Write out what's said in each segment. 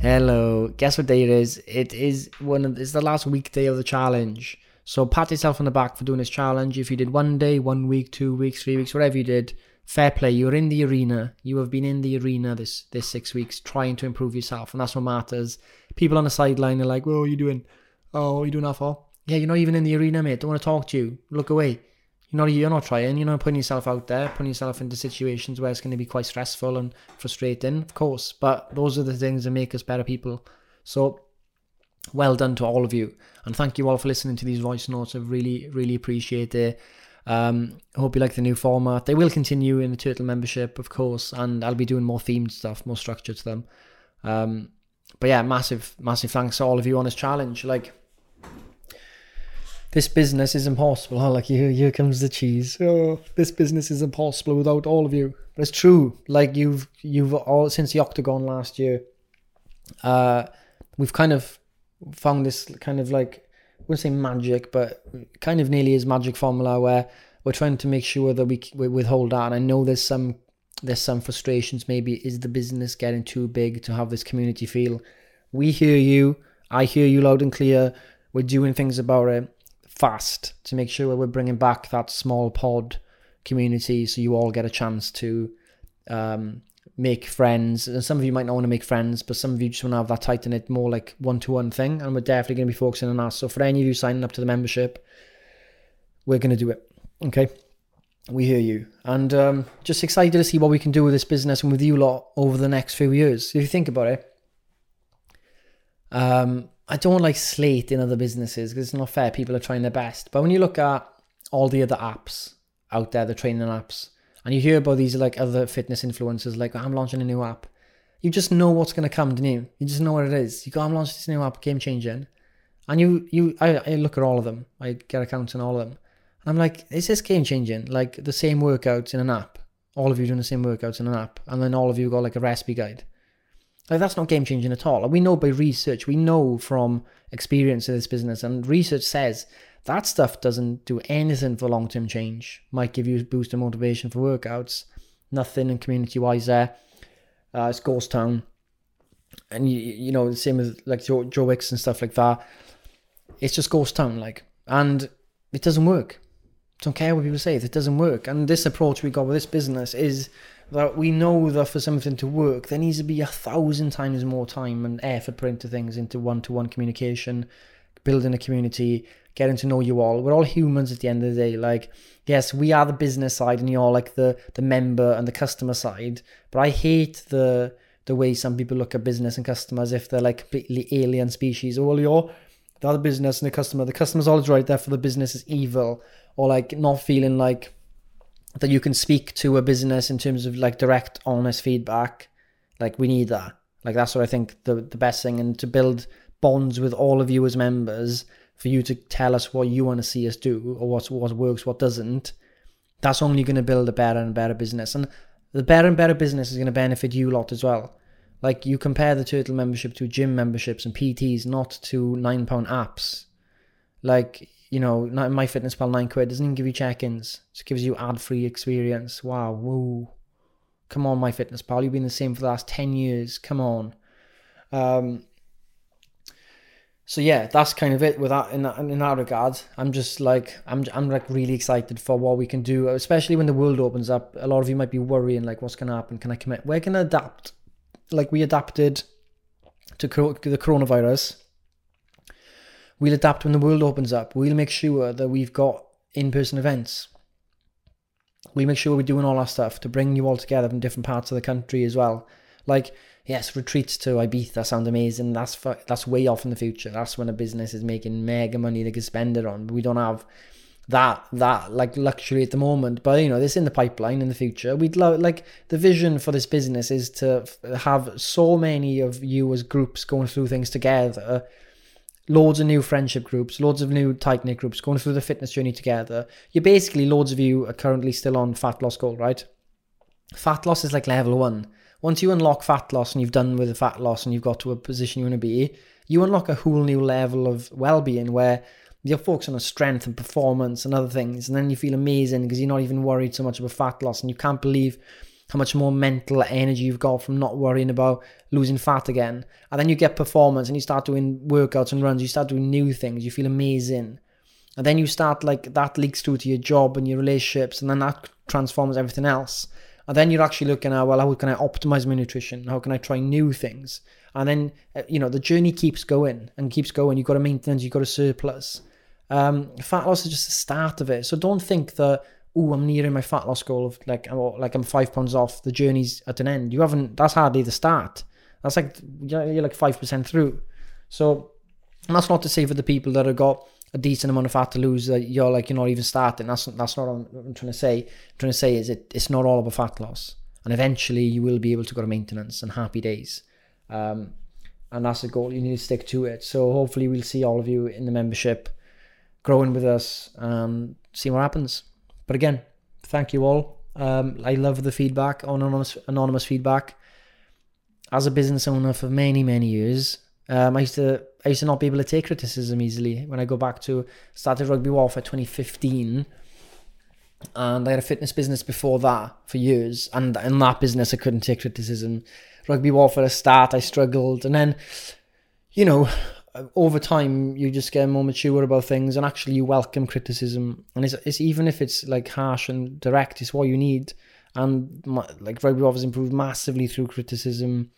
Hello, guess what day it is? It is one of it's the last weekday of the challenge. So pat yourself on the back for doing this challenge. If you did one day, one week, two weeks, three weeks, whatever you did, fair play. You're in the arena. You have been in the arena this this six weeks trying to improve yourself, and that's what matters. People on the sideline are like, "Well, what are you doing? Oh, you doing that for?" Yeah, you're not even in the arena, mate. Don't want to talk to you. Look away. You're not, you're not trying. You're not putting yourself out there, putting yourself into situations where it's going to be quite stressful and frustrating, of course. But those are the things that make us better people. So, well done to all of you, and thank you all for listening to these voice notes. I really, really appreciate it. Um, hope you like the new format. They will continue in the Turtle membership, of course, and I'll be doing more themed stuff, more structure to them. Um, but yeah, massive, massive thanks to all of you on this challenge. Like, this business is impossible. Huh? Like here, here comes the cheese. Oh, this business is impossible without all of you. But it's true. Like you've you've all since the octagon last year. Uh, we've kind of found this kind of like I wouldn't say magic, but kind of nearly as magic formula where we're trying to make sure that we, we withhold that. And I know there's some there's some frustrations. Maybe is the business getting too big to have this community feel? We hear you. I hear you loud and clear. We're doing things about it fast to make sure we're bringing back that small pod community so you all get a chance to um, make friends. And some of you might not want to make friends, but some of you just want to have that tight knit, more like one to one thing. And we're definitely going to be focusing on that. So for any of you signing up to the membership, we're going to do it. Okay. We hear you. And um, just excited to see what we can do with this business and with you lot over the next few years. If you think about it, um, I don't like slating other businesses because it's not fair. People are trying their best. But when you look at all the other apps out there, the training apps, and you hear about these like other fitness influencers, like oh, I'm launching a new app, you just know what's to come, don't you? You just know what it is. You go, I'm launching this new app, game changing, and you you I, I look at all of them. I get accounts on all of them, and I'm like, is this game changing? Like the same workouts in an app, all of you doing the same workouts in an app, and then all of you got like a recipe guide. Like that's not game changing at all. we know by research, we know from experience in this business, and research says that stuff doesn't do anything for long term change. Might give you a boost of motivation for workouts. Nothing in community wise there. Uh, it's ghost town, and you you know the same as like Joe, Joe Wicks and stuff like that. It's just ghost town, like, and it doesn't work. Don't care what people say. It doesn't work. And this approach we got with this business is that we know that for something to work, there needs to be a thousand times more time and effort put into things, into one to one communication, building a community, getting to know you all. We're all humans at the end of the day. Like, yes, we are the business side and you're like the the member and the customer side. But I hate the the way some people look at business and customers if they're like completely alien species. Oh, well, you're the other business and the customer. The customer's always right, therefore the business is evil. Or like not feeling like that you can speak to a business in terms of like direct, honest feedback. Like we need that. Like that's what I think the the best thing, and to build bonds with all of you as members for you to tell us what you want to see us do or what what works, what doesn't. That's only going to build a better and better business, and the better and better business is going to benefit you a lot as well. Like you compare the turtle membership to gym memberships and PTs, not to nine pound apps. Like you know, not my fitness pal nine quid doesn't even give you check-ins. Just gives you ad-free experience. Wow, woo. Come on, my fitness pal. You've been the same for the last ten years. Come on. Um. So yeah, that's kind of it with that in that in that regard. I'm just like I'm I'm like really excited for what we can do, especially when the world opens up. A lot of you might be worrying like, what's gonna happen? Can I commit? We're gonna adapt, like we adapted to the coronavirus We'll adapt when the world opens up. We'll make sure that we've got in person events. We'll make sure we're doing all our stuff to bring you all together from different parts of the country as well. Like, yes, retreats to Ibiza sound amazing. That's that's way off in the future. That's when a business is making mega money they can spend it on. We don't have that that like luxury at the moment but you know this in the pipeline in the future we'd love like the vision for this business is to have so many of you as groups going through things together loads of new friendship groups loads of new tight knit groups going through the fitness journey together. You're basically loads of you are currently still on fat loss goal right? Fat loss is like level one. Once you unlock fat loss and you've done with the fat loss and you've got to a position you want to be you unlock a whole new level of well-being where you're focused on strength and performance and other things, and then you feel amazing because you're not even worried so much about fat loss, and you can't believe how much more mental energy you've got from not worrying about losing fat again. And then you get performance, and you start doing workouts and runs. You start doing new things. You feel amazing, and then you start like that leaks through to your job and your relationships, and then that transforms everything else. And then you're actually looking at, well, how can I optimize my nutrition? How can I try new things? And then, uh, you know, the journey keeps going and keeps going. You've got a maintenance, you've got a surplus. Um, fat loss is just the start of it. So don't think that, oh, I'm nearing my fat loss goal of like, like I'm five pounds off. The journey's at an end. You haven't. That's hardly the start. That's like you're like five percent through. So that's not to say for the people that have got a decent amount of fat to lose that you're like you're not even starting. That's that's not what I'm, trying to say. I'm trying to say is it it's not all about fat loss, and eventually you will be able to go to maintenance and happy days. Um, and that's the goal. You need to stick to it. So hopefully we'll see all of you in the membership growing with us and see what happens. But again, thank you all. Um, I love the feedback, anonymous anonymous feedback. As a business owner for many many years, um, I used to I used to not be able to take criticism easily. When I go back to started rugby warfare 2015, and I had a fitness business before that for years, and in that business I couldn't take criticism. Rugby warfare a start, I struggled, and then, you know, over time you just get more mature about things and actually you welcome criticism. And it's, it's even if it's like harsh and direct it's what you need. And my, like rugby has improved massively through criticism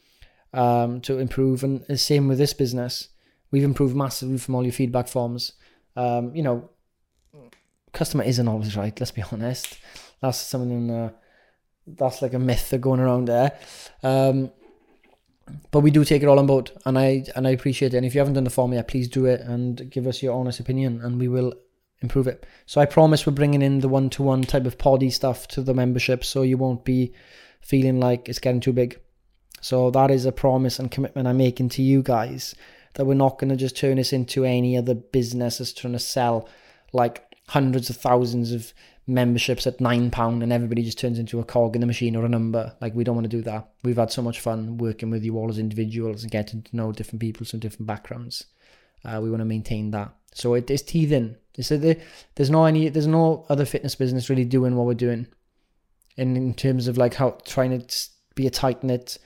um, to improve. And the same with this business. We've improved massively from all your feedback forms. Um, you know customer isn't always right let's be honest. That's something uh, that's like a myth that going around there. Um, but we do take it all on board, and I and I appreciate it. And if you haven't done the form yet, please do it and give us your honest opinion, and we will improve it. So I promise we're bringing in the one-to-one type of poddy stuff to the membership, so you won't be feeling like it's getting too big. So that is a promise and commitment I'm making to you guys that we're not going to just turn this into any other business that's trying to sell like hundreds of thousands of memberships at nine pound and everybody just turns into a cog in the machine or a number. Like we don't want to do that. We've had so much fun working with you all as individuals and getting to know different people from different backgrounds. Uh, we want to maintain that. So it is teething. So there's no any there's no other fitness business really doing what we're doing. In in terms of like how trying to be a tight knit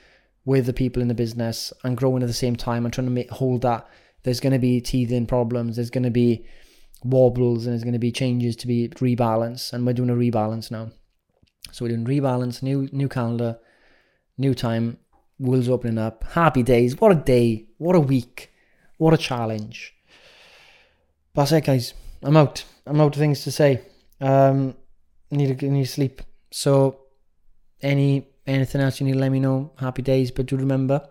with the people in the business and growing at the same time and trying to make, hold that. There's going to be teething problems. There's going to be wobbles and there's going to be changes to be rebalanced. and we're doing a rebalance now. So we're doing rebalance new new calendar new time wheels opening up happy days what a day what a week what a challenge. That's it guys. I'm out. I'm out of things to say. Um need to need sleep. So any anything else you need to let me know? Happy days but do remember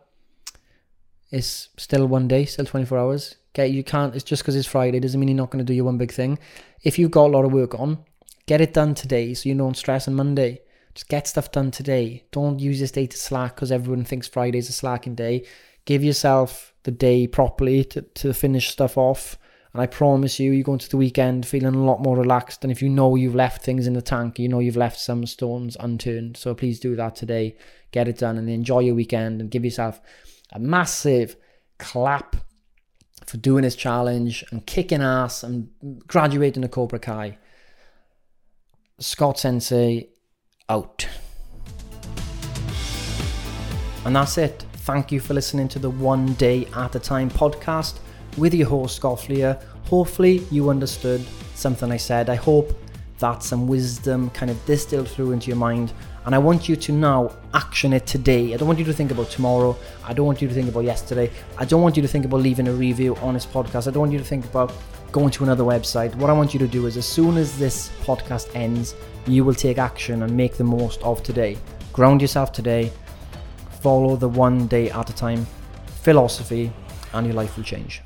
it's still one day still 24 hours Okay, you can't. It's just because it's Friday doesn't mean you're not going to do your one big thing. If you've got a lot of work on, get it done today so you don't stress on Monday. Just get stuff done today. Don't use this day to slack because everyone thinks Friday's a slacking day. Give yourself the day properly to, to finish stuff off. And I promise you, you go into the weekend feeling a lot more relaxed than if you know you've left things in the tank. You know you've left some stones unturned. So please do that today. Get it done and enjoy your weekend and give yourself a massive clap for doing his challenge and kicking ass and graduating to Cobra Kai. Scott Sensei out. And that's it. Thank you for listening to the One Day at a Time podcast with your host, Scott Fleer. Hopefully, you understood something I said. I hope that some wisdom kind of distilled through into your mind and I want you to now action it today. I don't want you to think about tomorrow. I don't want you to think about yesterday. I don't want you to think about leaving a review on this podcast. I don't want you to think about going to another website. What I want you to do is, as soon as this podcast ends, you will take action and make the most of today. Ground yourself today. Follow the one day at a time philosophy, and your life will change.